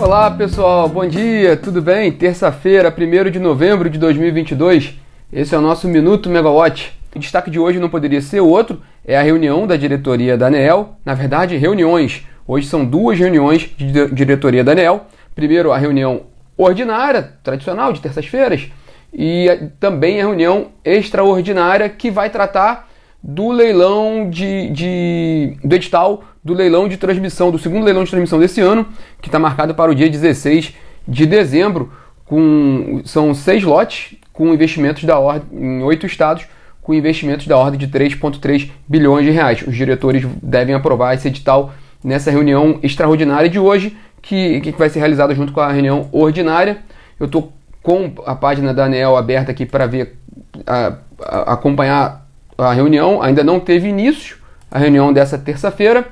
Olá pessoal, bom dia, tudo bem? Terça-feira, 1 de novembro de 2022, esse é o nosso Minuto Megawatt. O destaque de hoje não poderia ser outro, é a reunião da diretoria da ANEEL, na verdade, reuniões. Hoje são duas reuniões de diretoria da ANEEL. Primeiro, a reunião ordinária, tradicional, de terças-feiras, e também a reunião extraordinária que vai tratar do leilão de, de, do edital do leilão de transmissão, do segundo leilão de transmissão desse ano, que está marcado para o dia 16 de dezembro, com são seis lotes com investimentos da ordem em oito estados, com investimentos da ordem de 3,3 bilhões de reais. Os diretores devem aprovar esse edital nessa reunião extraordinária de hoje, que, que vai ser realizada junto com a reunião ordinária. Eu estou com a página da ANEL aberta aqui para ver, a, a, acompanhar a reunião. Ainda não teve início a reunião dessa terça-feira.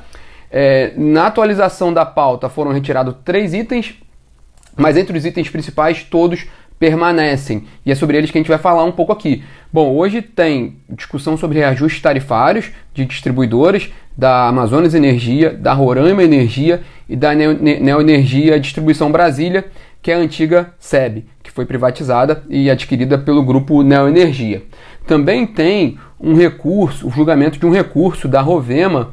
É, na atualização da pauta foram retirados três itens, mas entre os itens principais, todos permanecem. E é sobre eles que a gente vai falar um pouco aqui. Bom, hoje tem discussão sobre reajustes tarifários de distribuidoras da Amazonas Energia, da Roraima Energia e da Neoenergia Distribuição Brasília, que é a antiga SEB, que foi privatizada e adquirida pelo grupo Neoenergia. Também tem um recurso, o julgamento de um recurso da Rovema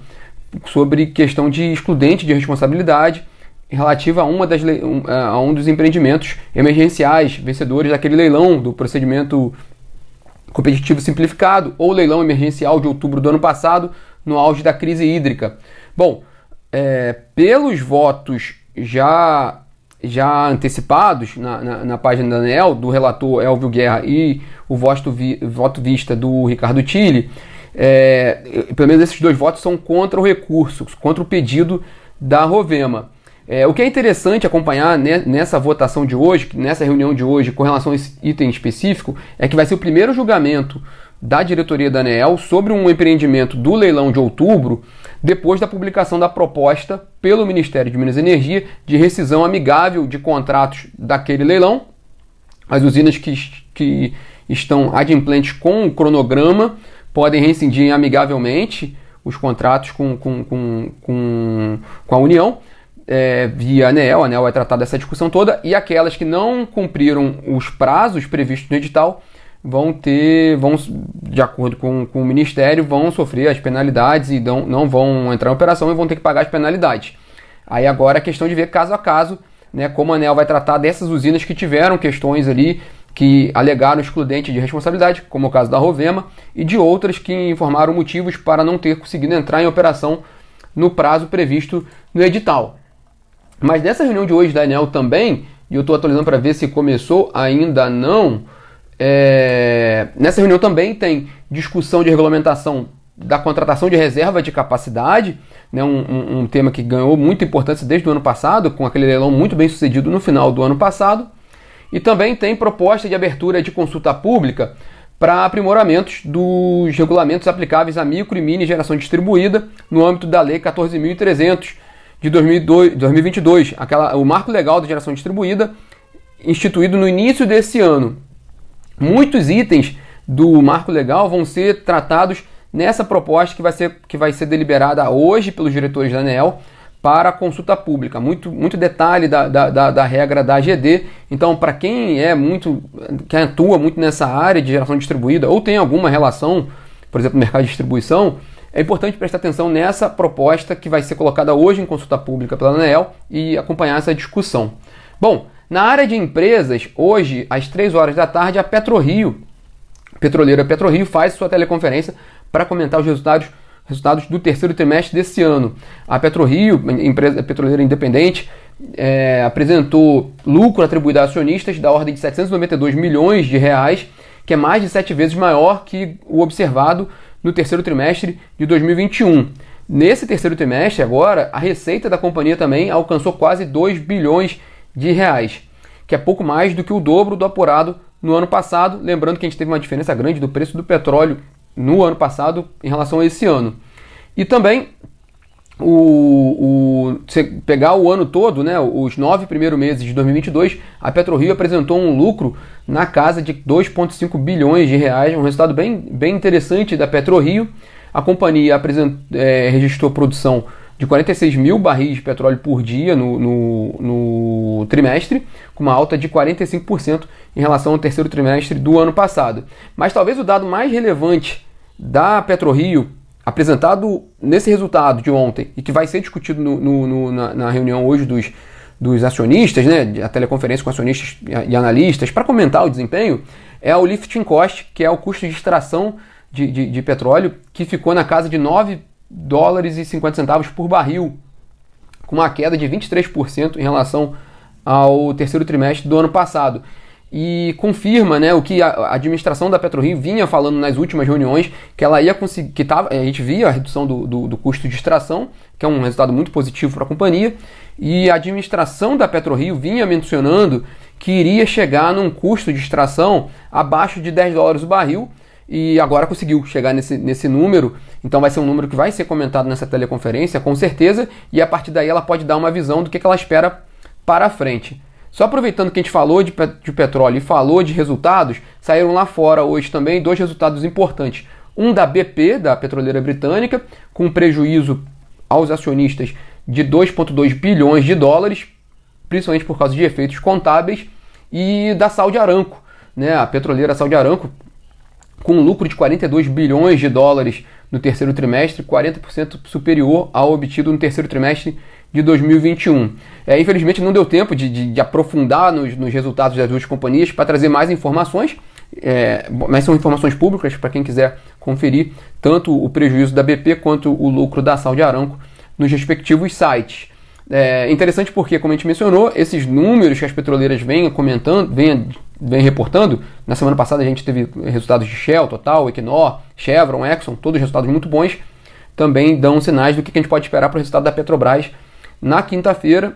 sobre questão de excludente de responsabilidade relativa a, uma das, a um dos empreendimentos emergenciais vencedores daquele leilão do procedimento competitivo simplificado ou leilão emergencial de outubro do ano passado, no auge da crise hídrica. Bom, é, pelos votos já já antecipados na, na, na, página da ANEL, do relator Elvio Guerra e o voto, vi, voto vista do Ricardo Tille, é, pelo menos esses dois votos são contra o recurso, contra o pedido da Rovema. É, o que é interessante acompanhar nessa votação de hoje, nessa reunião de hoje, com relação a esse item específico, é que vai ser o primeiro julgamento da diretoria da ANEEL sobre um empreendimento do leilão de outubro, depois da publicação da proposta pelo Ministério de Minas e Energia de rescisão amigável de contratos daquele leilão. As usinas que, que estão adimplentes com o cronograma podem rescindir amigavelmente os contratos com, com, com, com, com a União. É, via ANEL, a ANEL vai tratar dessa discussão toda, e aquelas que não cumpriram os prazos previstos no edital vão ter, vão, de acordo com, com o Ministério, vão sofrer as penalidades e não, não vão entrar em operação e vão ter que pagar as penalidades. Aí agora é questão de ver caso a caso né, como a ANEL vai tratar dessas usinas que tiveram questões ali que alegaram excludente de responsabilidade, como o caso da Rovema, e de outras que informaram motivos para não ter conseguido entrar em operação no prazo previsto no edital. Mas nessa reunião de hoje da Enel também, e eu estou atualizando para ver se começou ainda não, é... nessa reunião também tem discussão de regulamentação da contratação de reserva de capacidade, né, um, um, um, tema que ganhou muita importância desde o ano passado, com aquele leilão muito bem sucedido no final do ano passado. E também tem proposta de abertura de consulta pública para aprimoramentos dos regulamentos aplicáveis à micro e mini geração distribuída no âmbito da Lei 14.300 de 2002, 2022, aquela, o marco legal da geração distribuída, instituído no início desse ano. Muitos itens do marco legal vão ser tratados nessa proposta que vai ser, que vai ser deliberada hoje pelos diretores da ANEL para consulta pública. Muito, muito detalhe da, da, da, da regra da AGD. Então, para quem é muito, quem atua muito nessa área de geração distribuída ou tem alguma relação, por exemplo, no mercado de distribuição, é importante prestar atenção nessa proposta que vai ser colocada hoje em consulta pública pela ANEEL e acompanhar essa discussão. Bom, na área de empresas, hoje, às 3 horas da tarde, a PetroRio, petroleira PetroRio, faz sua teleconferência para comentar os resultados, resultados do terceiro trimestre desse ano. A PetroRio, empresa petroleira independente, é, apresentou lucro atribuído a acionistas da ordem de 792 milhões de reais, que é mais de sete vezes maior que o observado no terceiro trimestre de 2021. Nesse terceiro trimestre, agora, a receita da companhia também alcançou quase 2 bilhões de reais, que é pouco mais do que o dobro do apurado no ano passado. Lembrando que a gente teve uma diferença grande do preço do petróleo no ano passado em relação a esse ano. E também o, o, pegar o ano todo, né, os nove primeiros meses de 2022, a PetroRio apresentou um lucro na casa de 2,5 bilhões de reais, um resultado bem, bem interessante da PetroRio. A companhia apresent, é, registrou produção de 46 mil barris de petróleo por dia no, no, no, trimestre, com uma alta de 45% em relação ao terceiro trimestre do ano passado. Mas talvez o dado mais relevante da PetroRio, apresentado nesse resultado de ontem e que vai ser discutido no, na, na, reunião hoje dos, dos acionistas, né, a teleconferência com acionistas e analistas, para comentar o desempenho, é o lifting cost, que é o custo de extração de, de, de petróleo, que ficou na casa de 9 dólares e 50 centavos por barril, com uma queda de 23% em relação ao terceiro trimestre do ano passado. E confirma né, o que a administração da PetroRio vinha falando nas últimas reuniões, que ela ia conseguir, que tava, a gente via a redução do, do, do custo de extração, que é um resultado muito positivo para a companhia, e a administração da PetroRio vinha mencionando que iria chegar num custo de extração abaixo de 10 dólares o barril, e agora conseguiu chegar nesse, nesse número. Então vai ser um número que vai ser comentado nessa teleconferência, com certeza, e a partir daí ela pode dar uma visão do que, que ela espera para frente. Só aproveitando que a gente falou de, de petróleo e falou de resultados, saíram lá fora hoje também dois resultados importantes. Um da BP, da petroleira britânica, com prejuízo aos acionistas de 2,2 bilhões de dólares, principalmente por causa de efeitos contábeis, e da Saudi Aramco, né, a petroleira Saudi Aramco, com um lucro de 42 bilhões de dólares no terceiro trimestre, 40% superior ao obtido no terceiro trimestre de 2021. É, infelizmente não deu tempo de, de, de aprofundar nos, nos, resultados das duas companhias para trazer mais informações, é, mas são informações públicas para quem quiser conferir tanto o prejuízo da BP quanto o lucro da Saudi Aramco nos respectivos sites. É interessante porque, como a gente mencionou, esses números que as petroleiras vêm comentando, vêm vem reportando. Na semana passada a gente teve resultados de Shell, Total, Equinor, Chevron, Exxon, todos resultados muito bons. Também dão sinais do que a gente pode esperar para o resultado da Petrobras na quinta-feira.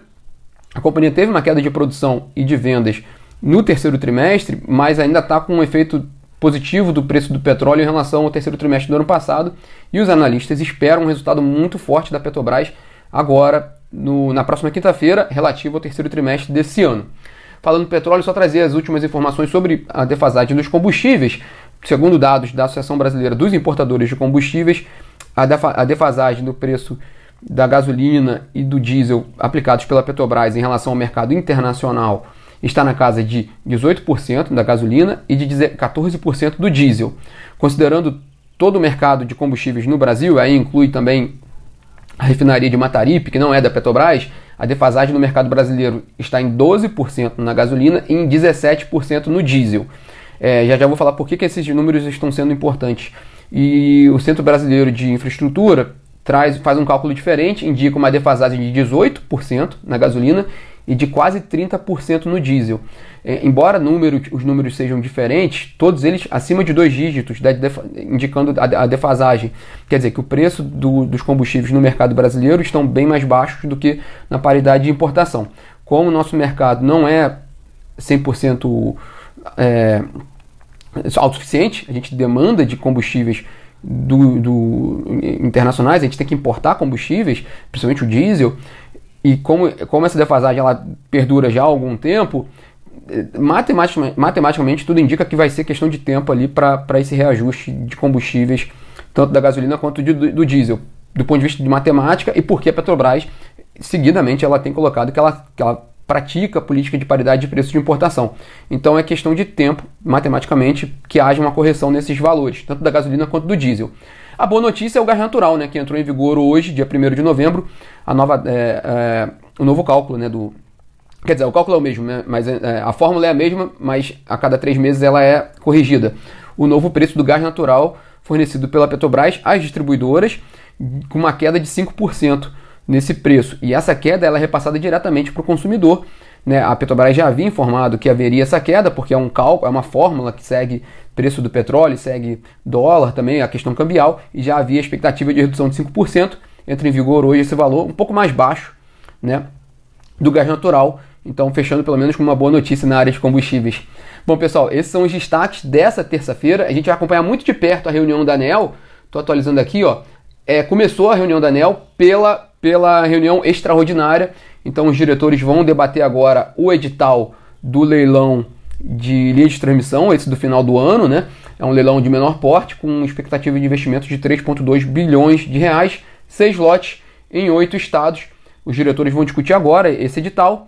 A companhia teve uma queda de produção e de vendas no terceiro trimestre, mas ainda está com um efeito positivo do preço do petróleo em relação ao terceiro trimestre do ano passado. E os analistas esperam um resultado muito forte da Petrobras agora, no, na próxima quinta-feira, relativo ao terceiro trimestre desse ano. Falando do petróleo, só trazer as últimas informações sobre a defasagem dos combustíveis. Segundo dados da Associação Brasileira dos Importadores de Combustíveis, a defasagem do preço da gasolina e do diesel aplicados pela Petrobras em relação ao mercado internacional está na casa de 18% da gasolina e de 14% do diesel. Considerando todo o mercado de combustíveis no Brasil, aí inclui também a refinaria de Mataripe, que não é da Petrobras, a defasagem no mercado brasileiro está em 12% na gasolina e em 17% no diesel. É, já já vou falar por que, que esses números estão sendo importantes. E o Centro Brasileiro de Infraestrutura traz, faz um cálculo diferente, indica uma defasagem de 18% na gasolina e de quase 30% no diesel. É, embora número, os números sejam diferentes, todos eles acima de dois dígitos, indicando a, a, defasagem. Quer dizer que o preço do, dos combustíveis no mercado brasileiro estão bem mais baixos do que na paridade de importação. Como o nosso mercado não é 100% é, autossuficiente, a gente demanda de combustíveis do, do, internacionais, a gente tem que importar combustíveis, principalmente o diesel, e como, como essa defasagem ela perdura já há algum tempo, matematicamente, matematicamente tudo indica que vai ser questão de tempo ali para esse reajuste de combustíveis, tanto da gasolina quanto de, do, do, diesel, do ponto de vista de matemática e porque a Petrobras, seguidamente, ela tem colocado que ela, que ela pratica a política de paridade de preço de importação. Então é questão de tempo, matematicamente, que haja uma correção nesses valores, tanto da gasolina quanto do diesel. A boa notícia é o gás natural, né, que entrou em vigor hoje, dia 1 de novembro, a nova, é, é, o novo cálculo né, do, Quer dizer, o cálculo é o mesmo, né? mas é, a fórmula é a mesma, mas a cada três meses ela é corrigida. O novo preço do gás natural fornecido pela Petrobras às distribuidoras, com uma queda de 5% nesse preço. E essa queda ela é repassada diretamente para o consumidor. Né? A Petrobras já havia informado que haveria essa queda, porque é um cálculo, é uma fórmula que segue preço do petróleo, segue dólar também, a questão cambial, e já havia expectativa de redução de 5%. Entra em vigor hoje esse valor um pouco mais baixo né, do gás natural, então, fechando pelo menos com uma boa notícia na área de combustíveis. Bom, pessoal, esses são os destaques dessa terça-feira. A gente vai acompanhar muito de perto a reunião da ANEL. Estou atualizando aqui, ó. É, começou a reunião da ANEL pela, pela reunião extraordinária. Então, os diretores vão debater agora o edital do leilão de linha de transmissão, esse do final do ano, né? É um leilão de menor porte, com expectativa de investimento de 3,2 bilhões de reais, seis lotes em oito estados. Os diretores vão discutir agora esse edital.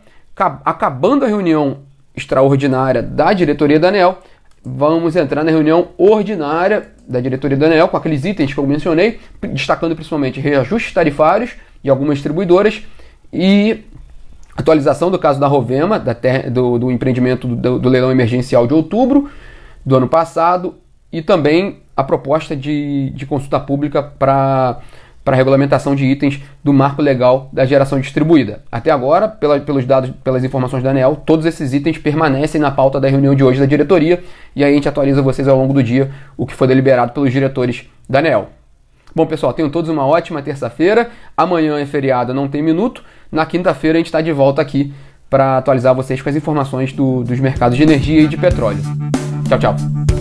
Acabando a reunião extraordinária da diretoria da ANEL, vamos entrar na reunião ordinária da diretoria da ANEL com aqueles itens que eu mencionei, destacando principalmente reajustes tarifários de algumas distribuidoras e atualização do caso da Rovema, da do, do, empreendimento do, do leilão emergencial de outubro do ano passado e também a proposta de, de consulta pública para regulamentação de itens do marco legal da geração distribuída. Até agora, pela, pelos dados, pelas informações da ANEL, todos esses itens permanecem na pauta da reunião de hoje da diretoria e aí a gente atualiza vocês ao longo do dia o que foi deliberado pelos diretores da ANEL. Bom, pessoal, tenham todos uma ótima terça-feira. Amanhã é feriado, não tem minuto. Na quinta-feira a gente está de volta aqui para atualizar vocês com as informações do, dos mercados de energia e de petróleo. Tchau, tchau.